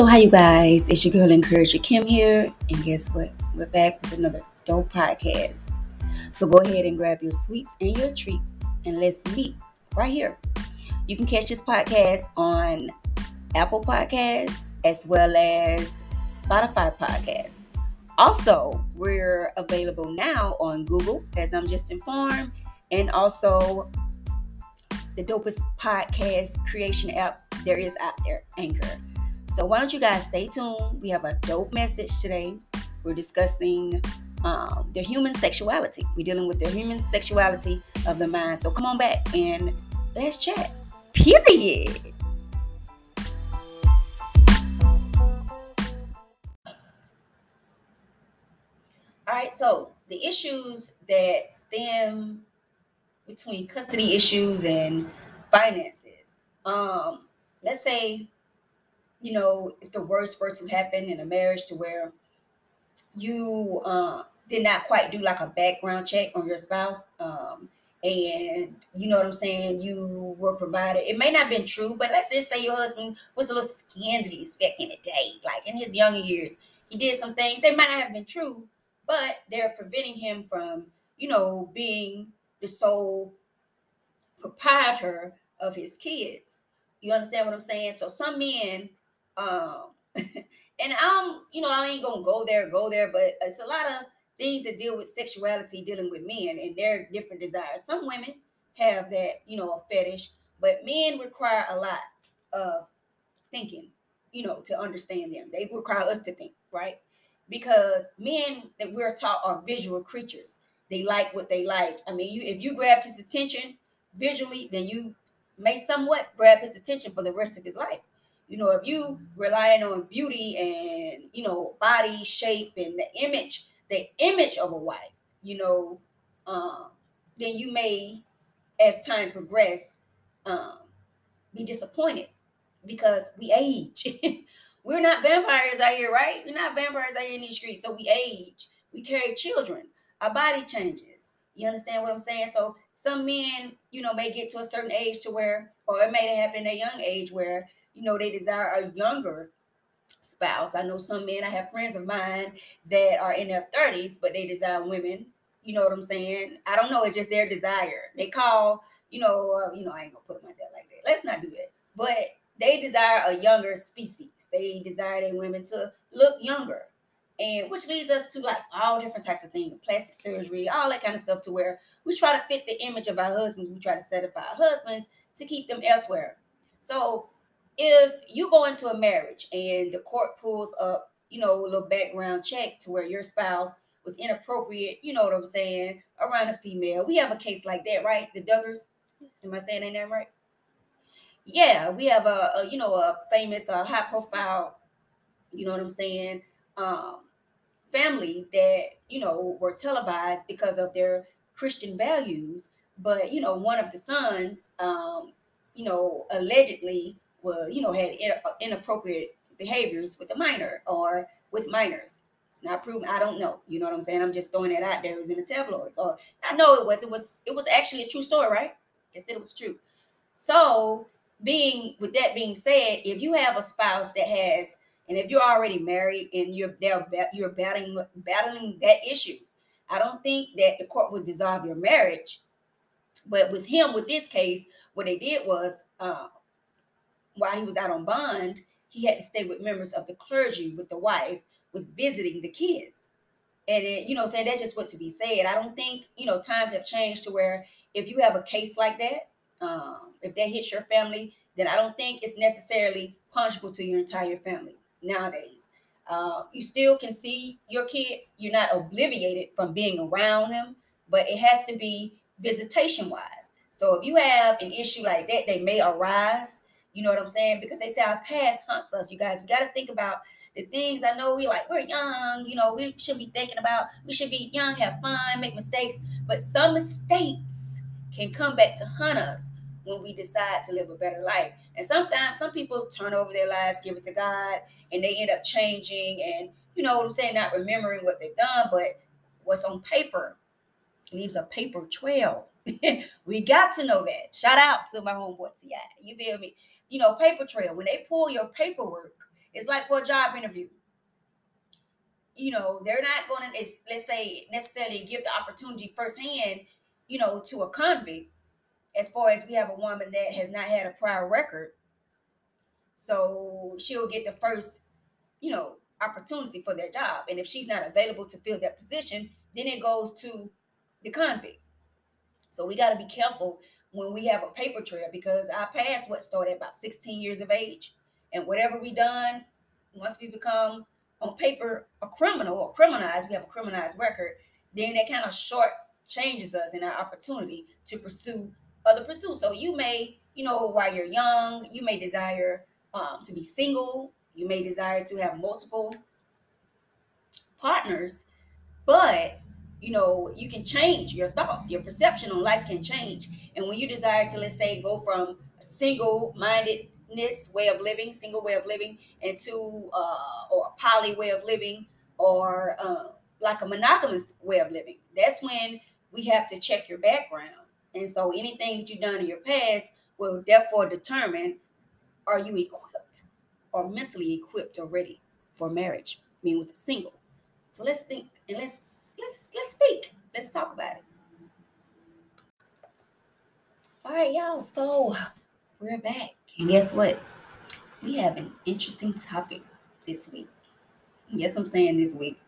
So, hi, you guys? It's your girl, Encourager Kim here. And guess what? We're back with another dope podcast. So, go ahead and grab your sweets and your treats and let's meet right here. You can catch this podcast on Apple Podcasts as well as Spotify Podcasts. Also, we're available now on Google, as I'm just informed, and also the dopest podcast creation app there is out there, Anchor. So why don't you guys stay tuned? We have a dope message today. We're discussing um, the human sexuality. We're dealing with the human sexuality of the mind. So come on back and let's chat. Period. All right, so the issues that stem between custody issues and finances. Um, let's say you know, if the worst were to happen in a marriage to where you uh, did not quite do like a background check on your spouse, um, and you know what I'm saying, you were provided. It may not have been true, but let's just say your husband was a little scandalous back in the day, like in his younger years. He did some things they might not have been true, but they're preventing him from, you know, being the sole proprietor of his kids. You understand what I'm saying? So some men um, and I'm, you know, I ain't gonna go there, go there, but it's a lot of things that deal with sexuality, dealing with men and their different desires. Some women have that, you know, a fetish, but men require a lot of thinking, you know, to understand them. They require us to think, right? Because men that we're taught are visual creatures. They like what they like. I mean, you if you grab his attention visually, then you may somewhat grab his attention for the rest of his life. You know, if you relying on beauty and you know body shape and the image, the image of a wife, you know, um, then you may, as time progress, um, be disappointed because we age. We're not vampires out here, right? We're not vampires out here in these streets. So we age. We carry children. Our body changes. You understand what I'm saying? So some men, you know, may get to a certain age to where, or it may happen at a young age where you know, they desire a younger spouse. I know some men, I have friends of mine that are in their 30s, but they desire women. You know what I'm saying? I don't know. It's just their desire. They call, you know, uh, you know, I ain't gonna put them out like that. Let's not do that. But they desire a younger species. They desire their women to look younger. And which leads us to like all different types of things, plastic surgery, all that kind of stuff, to where we try to fit the image of our husbands. We try to satisfy our husbands to keep them elsewhere. So if you go into a marriage and the court pulls up, you know, a little background check to where your spouse was inappropriate, you know what I'm saying, around a female. We have a case like that, right? The Duggars. Am I saying that name right? Yeah, we have a, a you know a famous, uh, high profile, you know what I'm saying, um, family that you know were televised because of their Christian values. But you know, one of the sons, um, you know, allegedly well, you know, had uh, inappropriate behaviors with a minor or with minors. It's not proven. I don't know. You know what I'm saying? I'm just throwing that out there. It was in the tabloids. Or I know it was. It was. It was actually a true story, right? I said it was true. So, being with that being said, if you have a spouse that has, and if you're already married and you're there, you're battling battling that issue, I don't think that the court would dissolve your marriage. But with him, with this case, what they did was uh, while he was out on bond, he had to stay with members of the clergy with the wife, with visiting the kids. And it, you know, saying that's just what to be said. I don't think, you know, times have changed to where if you have a case like that, um, if that hits your family, then I don't think it's necessarily punishable to your entire family nowadays. Uh, you still can see your kids. You're not obliviated from being around them, but it has to be visitation wise. So if you have an issue like that, they may arise you know what I'm saying? Because they say our past hunts us, you guys. We got to think about the things I know we like, we're young, you know, we should be thinking about, we should be young, have fun, make mistakes. But some mistakes can come back to hunt us when we decide to live a better life. And sometimes some people turn over their lives, give it to God, and they end up changing and, you know what I'm saying, not remembering what they've done, but what's on paper leaves a paper trail. we got to know that. Shout out to my homeboy T.I. You feel me? you know, paper trail. When they pull your paperwork, It's like for a job interview. You know, they're not going to, let's say, necessarily give the opportunity firsthand, you know, to a convict as far as we have a woman that has not had a prior record. So she'll get the first, you know, opportunity for that job. And if she's not available to fill that position, then it goes to the convict. So we got to be careful when we have a paper trail because our past what started about 16 years of age. And whatever we done, once we become on paper a criminal or criminalized, we have a criminalized record, then that kind of short changes us in our opportunity to pursue other pursuits. So you may, you know, while you're young, you may desire um, to be single, you may desire to have multiple partners, but you know, you can change your thoughts, your perception on life can change. And when you desire to, let's say, go from a single mindedness way of living, single way of living, into uh, or a poly way of living, or uh, like a monogamous way of living, that's when we have to check your background. And so anything that you've done in your past will therefore determine are you equipped or mentally equipped or ready for marriage, I with a single. So let's think and let's let's let's speak. Let's talk about it. All right, y'all. So we're back. And guess what? We have an interesting topic this week. Yes, I'm saying this week.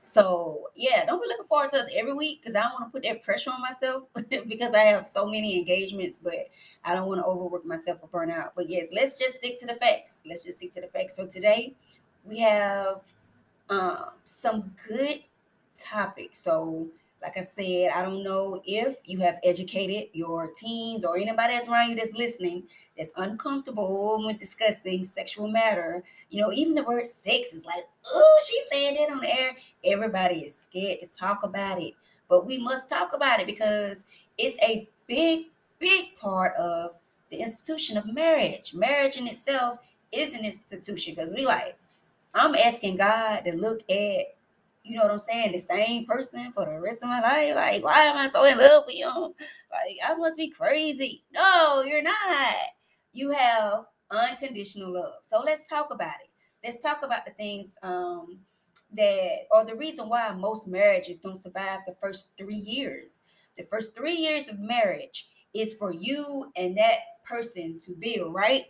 So yeah, don't be looking forward to us every week because I don't want to put that pressure on myself because I have so many engagements, but I don't want to overwork myself or burn out. But yes, let's just stick to the facts. Let's just stick to the facts. So today we have um, some good topics. So like I said, I don't know if you have educated your teens or anybody that's around you that's listening that's uncomfortable when discussing sexual matter. You know, even the word sex is like, oh, she's saying that on the air. Everybody is scared to talk about it. But we must talk about it because it's a big, big part of the institution of marriage. Marriage in itself is an institution because we like, I'm asking God to look at you know what I'm saying, the same person for the rest of my life. Like, why am I so in love with you? Like, I must be crazy. No, you're not. You have unconditional love. So let's talk about it. Let's talk about the things um, that, or the reason why most marriages don't survive the first three years. The first three years of marriage is for you and that person to build, right?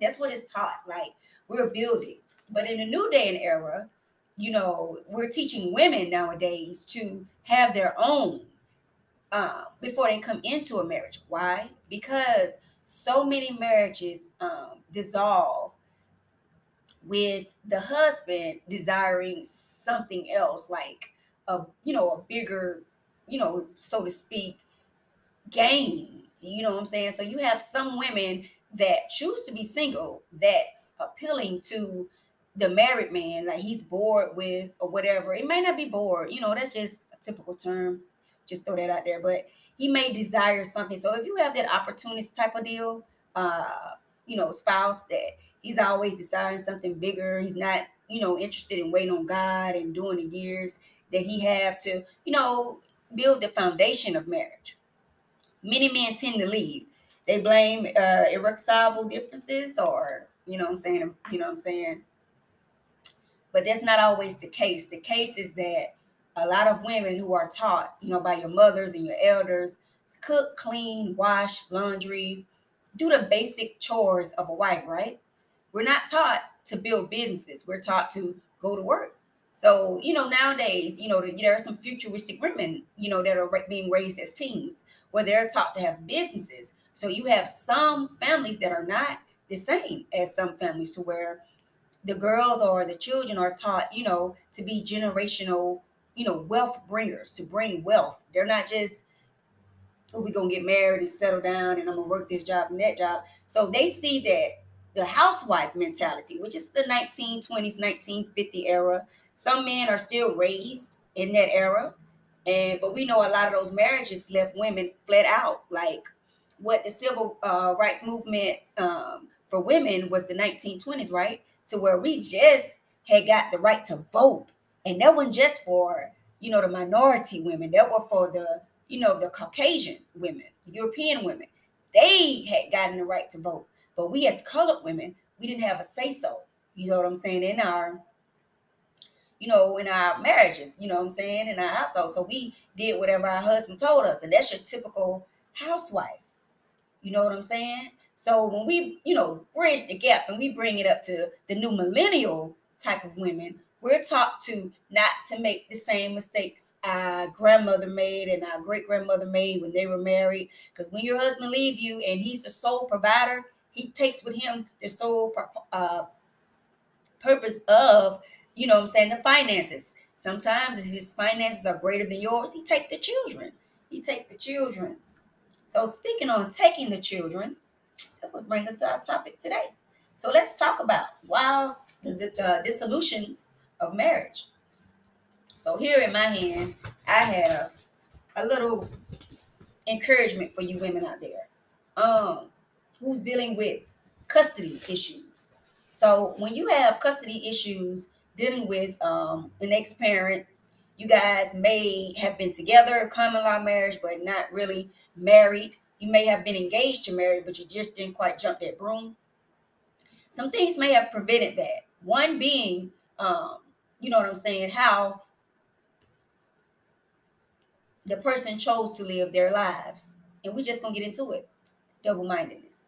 That's what it's taught. Like, we're building. But in a new day and era, you know, we're teaching women nowadays to have their own uh, before they come into a marriage. Why? Because so many marriages um, dissolve with the husband desiring something else, like a you know a bigger, you know, so to speak, gain. You know what I'm saying? So you have some women that choose to be single that's appealing to the married man, like he's bored with or whatever. It may not be bored, you know, that's just a typical term. Just throw that out there. But he may desire something. So if you have that opportunist type of deal, uh, you know, spouse that he's always desiring something bigger, he's not, you know, interested in waiting on God and doing the years that he have to, you know, build the foundation of marriage. Many men tend to leave. They blame uh irreconcilable differences or, you know I'm saying, you know I'm saying, but that's not always the case. The case is that a lot of women who are taught, you know, by your mothers and your elders, cook, clean, wash, laundry, do the basic chores of a wife, right? We're not taught to build businesses. We're taught to go to work. So, you know, nowadays, you know, there are some futuristic women, you know, that are being raised as teens where they're taught to have businesses. So you have some families that are not the same as some families to where the girls or the children are taught, you know, to be generational, you know, wealth bringers, to bring wealth. They're not just, oh, we're to get married and settle down and I'm to work this job and that job. So they see that the housewife mentality, which is the 1920s, 1950 era. Some men are still raised in that era. And but we know a lot of those marriages left women fled out. Like what the civil uh, rights movement um, for women was the 1920s, right? To where we just had got the right to vote. And that wasn't just for, you know, the minority women. That were for the, you know, the Caucasian women, European women. They had gotten the right to vote. But we as colored women, we didn't have a say so. You know what I'm saying? In our, you know, in our marriages, you know what I'm saying, in our household. So we did whatever our husband told us, and that's your typical housewife. You know what I'm saying? So when we, you know, bridge the gap and we bring it up to the new millennial type of women, we're taught to not to make the same mistakes our grandmother made and our great grandmother made when they were married. Because when your husband leave you and he's the sole provider, he takes with him the sole uh, purpose of, you know, I'm saying the finances. Sometimes his finances are greater than yours. He take the children. He take the children. So speaking on taking the children, that would bring us to our topic today. So let's talk about why the, the uh, dissolutions of marriage. So here in my hand, I have a little encouragement for you women out there, um, who's dealing with custody issues. So when you have custody issues dealing with um, an ex-parent, you guys may have been together, common law marriage, but not really married. You may have been engaged to marry, but you just didn't quite jump that broom. Some things may have prevented that. One being, um, you know what I'm saying, how the person chose to live their lives. And we're just gonna get into it. Double mindedness.